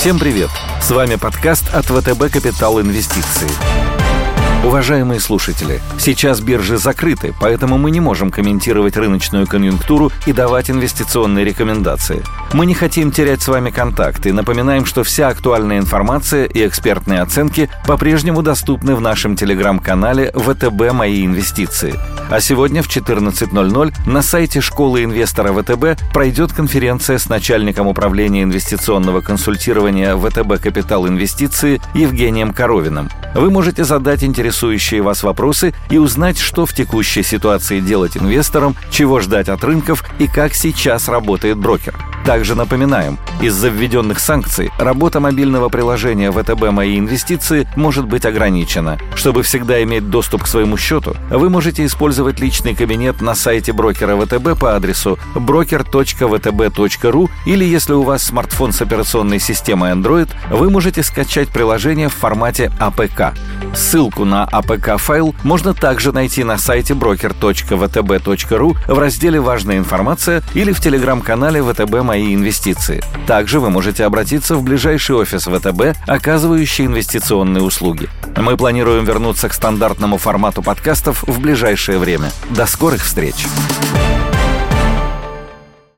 Всем привет! С вами подкаст от ВТБ «Капитал Инвестиции». Уважаемые слушатели, сейчас биржи закрыты, поэтому мы не можем комментировать рыночную конъюнктуру и давать инвестиционные рекомендации. Мы не хотим терять с вами контакт и напоминаем, что вся актуальная информация и экспертные оценки по-прежнему доступны в нашем телеграм-канале «ВТБ Мои инвестиции». А сегодня в 14.00 на сайте школы инвестора ВТБ пройдет конференция с начальником управления инвестиционного консультирования ВТБ «Капитал Инвестиции» Евгением Коровиным. Вы можете задать интересующие вас вопросы и узнать, что в текущей ситуации делать инвесторам, чего ждать от рынков и как сейчас работает брокер. Также напоминаем, из-за введенных санкций работа мобильного приложения ВТБ «Мои инвестиции» может быть ограничена. Чтобы всегда иметь доступ к своему счету, вы можете использовать личный кабинет на сайте брокера ВТБ по адресу broker.vtb.ru или если у вас смартфон с операционной системой Android, вы можете скачать приложение в формате APK. Ссылку на APK-файл можно также найти на сайте broker.vtb.ru в разделе «Важная информация» или в телеграм-канале ВТБ «Мои инвестиции». Также вы можете обратиться в ближайший офис ВТБ, оказывающий инвестиционные услуги. Мы планируем вернуться к стандартному формату подкастов в ближайшее время. До скорых встреч!